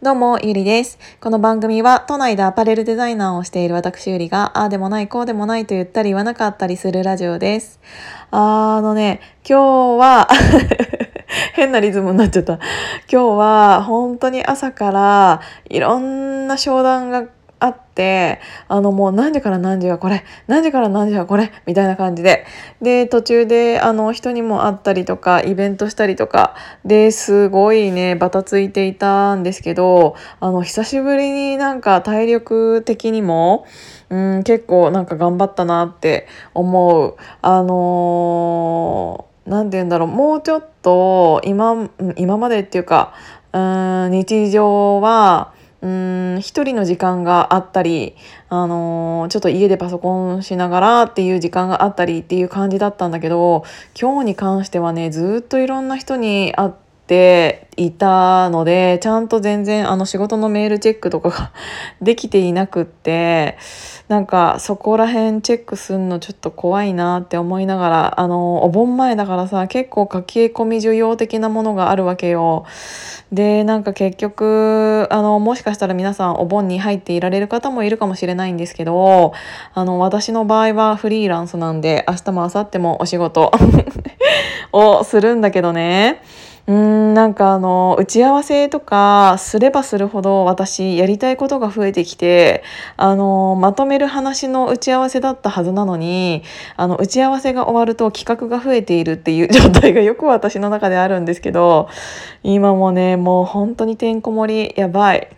どうも、ゆりです。この番組は、都内でアパレルデザイナーをしている私ゆりが、ああでもない、こうでもないと言ったり言わなかったりするラジオです。あのね、今日は 変なリズムになっちゃった。今日は、本当に朝から、いろんな商談があって、あのもう何時から何時はこれ、何時から何時はこれ、みたいな感じで。で、途中であの人にも会ったりとか、イベントしたりとか、ですごいね、バタついていたんですけど、あの、久しぶりになんか体力的にも、うん、結構なんか頑張ったなって思う。あのー、なんて言うんだろう、もうちょっと今、今までっていうか、うん、日常は、うん一人の時間があったり、あのー、ちょっと家でパソコンしながらっていう時間があったりっていう感じだったんだけど今日に関してはねずっといろんな人に会っていたのでちゃんと全然あの仕事のメールチェックとかが できていなくってなんかそこら辺チェックすんのちょっと怖いなって思いながらあのお盆前だからさ結構書き込み需要的なものがあるわけよ。でなんか結局あのもしかしたら皆さんお盆に入っていられる方もいるかもしれないんですけどあの私の場合はフリーランスなんで明日も明後日もお仕事 をするんだけどねうーんなんかあの打ち合わせとかすればするほど私やりたいことが増えてきてあのまとめる話の打ち合わせだったはずなのにあの打ち合わせが終わると企画が増えているっていう状態がよく私の中であるんですけど今もねもう本当にてんこ盛りやばい。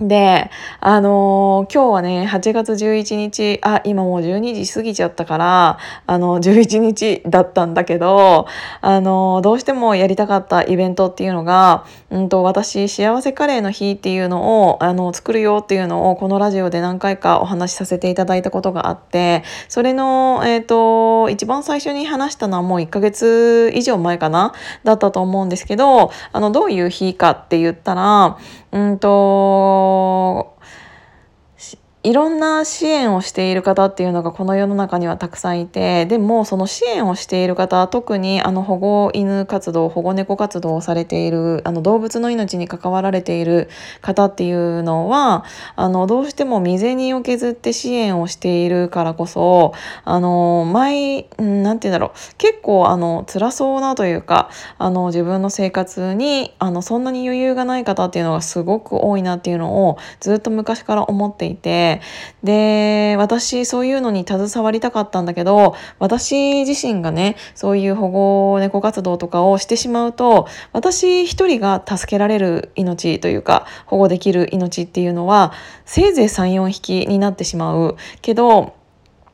で、あのー、今日はね、8月11日、あ、今もう12時過ぎちゃったから、あの、11日だったんだけど、あのー、どうしてもやりたかったイベントっていうのが、うんと、私、幸せカレーの日っていうのを、あの、作るよっていうのを、このラジオで何回かお話しさせていただいたことがあって、それの、えっ、ー、と、一番最初に話したのはもう1ヶ月以上前かなだったと思うんですけど、あの、どういう日かって言ったら、うんと 어, いろんな支援をしている方っていうのがこの世の中にはたくさんいてでもその支援をしている方特にあの保護犬活動保護猫活動をされているあの動物の命に関わられている方っていうのはあのどうしても未然を削って支援をしているからこそあの毎何て言うんだろう結構あの辛そうなというかあの自分の生活にあのそんなに余裕がない方っていうのがすごく多いなっていうのをずっと昔から思っていて。で私そういうのに携わりたかったんだけど私自身がねそういう保護猫活動とかをしてしまうと私一人が助けられる命というか保護できる命っていうのはせいぜい34匹になってしまう。けど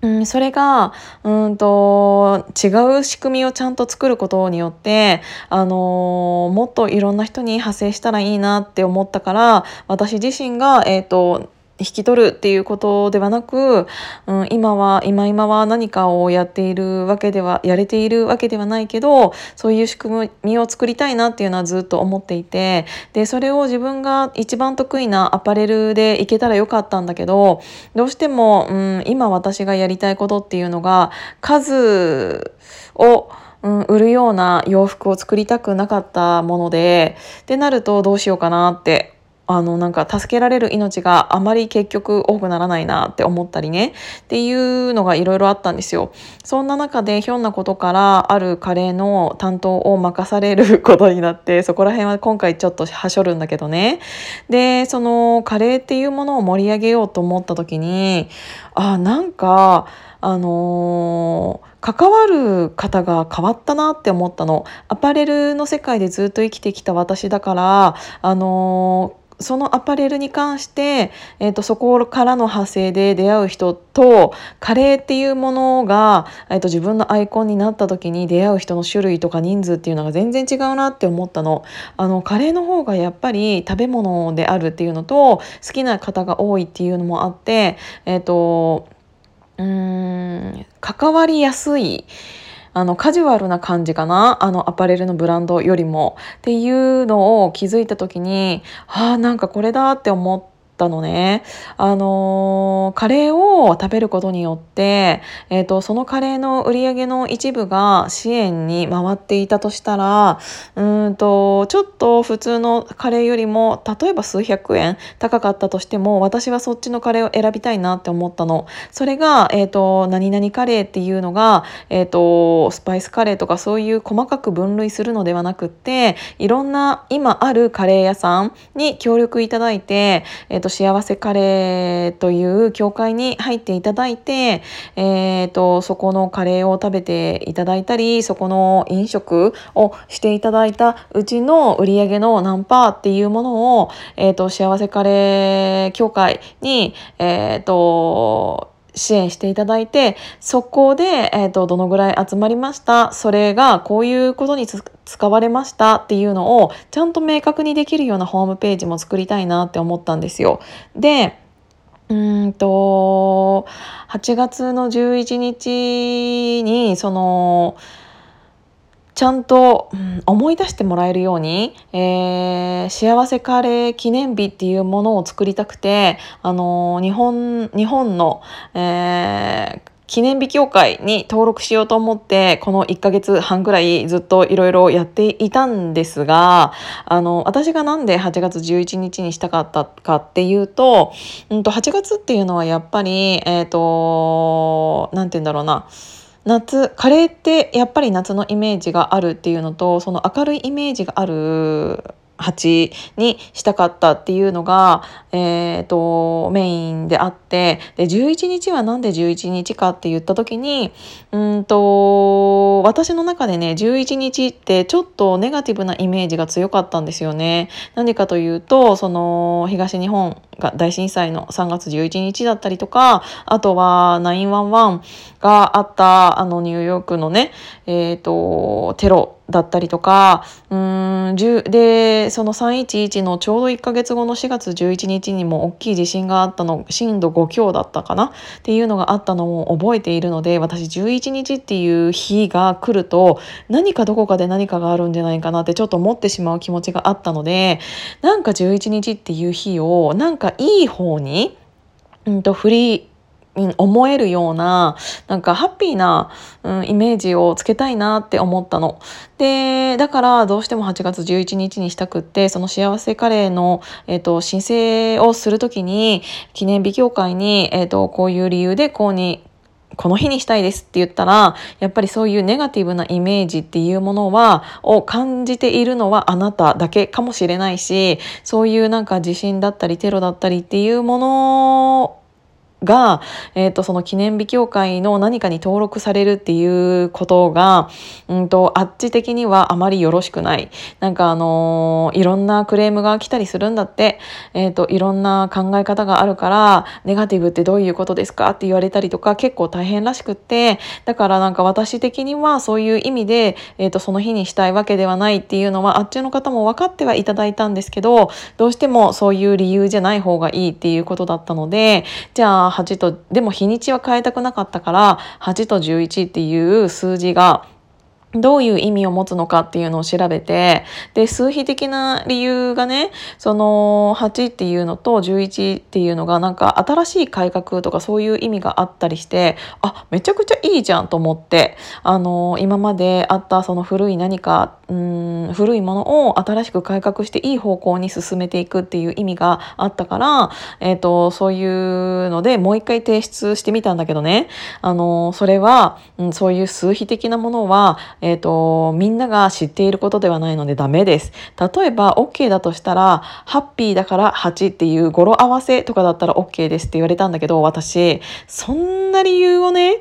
うん、それが、うんと、違う仕組みをちゃんと作ることによって、あのー、もっといろんな人に派生したらいいなって思ったから、私自身が、えっ、ー、と、引き取るっていうことではなく、うん、今は今今は何かをやっているわけではやれているわけではないけどそういう仕組みを作りたいなっていうのはずっと思っていてでそれを自分が一番得意なアパレルでいけたらよかったんだけどどうしても、うん、今私がやりたいことっていうのが数をうん、売るような洋服を作りたくなかったものでってなるとどうしようかなってあのなんか助けられる命があまり結局多くならないなって思ったりねっていうのがいろいろあったんですよ。そんな中でひょんなことからあるカレーの担当を任されることになってそこら辺は今回ちょっとはしょるんだけどね。でそのカレーっていうものを盛り上げようと思った時にあなんかあのー関わる方が変わったなって思ったのアパレルの世界でずっと生きてきた私だからあのそのアパレルに関して、えーと、そこからの派生で出会う人とカレーっていうものが、えーと、自分のアイコンになった時に出会う人の種類とか人数っていうのが全然違うなって思ったの。あのカレーの方がやっぱり食べ物であるっていうのと好きな方が多いっていうのもあって、えーとうん関わりやすい。あのカジュアルな感じかな？あのアパレルのブランドよりも。っていうのを気づいた時にああなんかこれだって思ってったのね。あのー、カレーを食べることによって、えっ、ー、と、そのカレーの売り上げの一部が支援に回っていたとしたら、うんと、ちょっと普通のカレーよりも、例えば数百円高かったとしても、私はそっちのカレーを選びたいなって思ったの。それが、えっ、ー、と、何々カレーっていうのが、えっ、と、スパイスカレーとかそういう細かく分類するのではなくって、いろんな今あるカレー屋さんに協力いただいて、えっ、と、幸せカレーという教会に入っていただいて、えっ、と、そこのカレーを食べていただいたり、そこの飲食をしていただいたうちの売り上げの何パーっていうものを、えっ、と、幸せカレー協会に、えっ、と、支援していただいてそこで、えーと、どのぐらい集まりました？それがこういうことに使われましたっていうのをちゃんと明確にできるようなホームページも作りたいなって思ったんですよ。でうんと8月の11日にそのちゃんと、うん、思い出してもらえるように、えー、幸せカレー記念日っていうものを作りたくて、あのー、日本、日本の、えー記念日協会に登録しようと思って、この1ヶ月半ぐらいずっといろいろやっていたんですが、あの、私がなんで8月11日にしたかったかっていうと、うんと、8月っていうのはやっぱり、えっ、ー、と、なんて言うんだろうな、夏カレーってやっぱり夏のイメージがあるっていうのとその明るいイメージがある8にしたかったっていうのが、えーと、メインであってで11日は何で11日かって言った時にうんと私の中でね11日ってちょっとネガティブなイメージが強かったんですよね。何かというとその東日本が大震災の3月11日だったりとかあとは911があったあのニューヨークのね、えーとテロだったりとか、うん、で、その311のちょうど1ヶ月後の4月11日にも大きい地震があったの、震度5強だったかな？っていうのがあったのを覚えているので、私11日っていう日が来ると、何かどこかで何かがあるんじゃないかなってちょっと思ってしまう気持ちがあったので、なんか11日っていう日を、なんかいい方に、うんと、振り思えるようななんかハッピーな、うん、イメージをつけたいなって思ったの。でだからどうしても8月11日にしたくってその幸せカレーの、えーと、申請をする時に記念日協会に、えーと、こういう理由でこうにこの日にしたいですって言ったら、やっぱりそういうネガティブなイメージっていうものは、を感じているのはあなただけかもしれないし、そういうなんか地震だったりテロだったりっていうものが、えーと、その記念日協会の何かに登録されるっていうことが、うんと、あっち的にはあまりよろしくない。なんかあのー、いろんなクレームが来たりするんだって、えっ、ー、と、いろんな考え方があるから、ネガティブってどういうことですかって言われたりとか結構大変らしくって、だからなんか私的にはそういう意味で、えっ、と、その日にしたいわけではないっていうのはあっちの方も分かってはいただいたんですけど、どうしてもそういう理由じゃない方がいいっていうことだったので、じゃあ8とでも日にちは変えたくなかったから8と11っていう数字がどういう意味を持つのかっていうのを調べて、で、数比的な理由がね、その8っていうのと11っていうのがなんか新しい改革とかそういう意味があったりして、あ、めちゃくちゃいいじゃんと思って、あの、今まであったその古い何か、うん、古いものを新しく改革していい方向に進めていくっていう意味があったから、えっ、ー、と、そういうのでもう一回提出してみたんだけどね、あの、それは、うん、そういう数比的なものは、えっ、ー、と、みんなが知っていることではないのでダメです。例えば OK だとしたら、ハッピーだから8っていう語呂合わせとかだったら OK ですって言われたんだけど、私、そんな理由をね、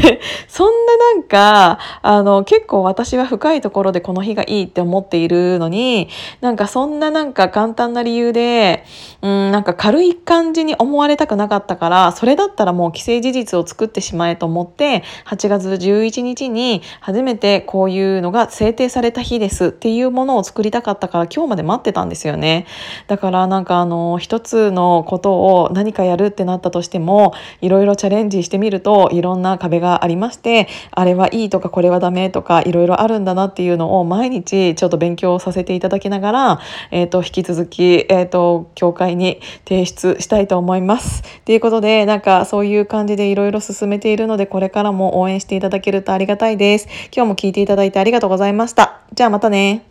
そんななんか、あの、結構私は深いところでこの日がいいって思っているのに、なんかそんななんか簡単な理由で、うん、なんか軽い感じに思われたくなかったから、それだったらもう既成事実を作ってしまえと思って、8月11日に初めてこういうのが制定された日ですっていうものを作りたかったから今日まで待ってたんですよね。だからなんかあの一つのことを何かやるってなったとしてもいろいろチャレンジしてみるといろんな壁がありましてあれはいいとかこれはダメとかいろいろあるんだなっていうのを毎日ちょっと勉強させていただきながら、えー、と引き続き、えー、と教会に提出したいと思います。ということでなんかそういう感じでいろいろ進めているのでこれからも応援していただけるとありがたいです。今日も聞いていただいてありがとうございました。じゃあまたね。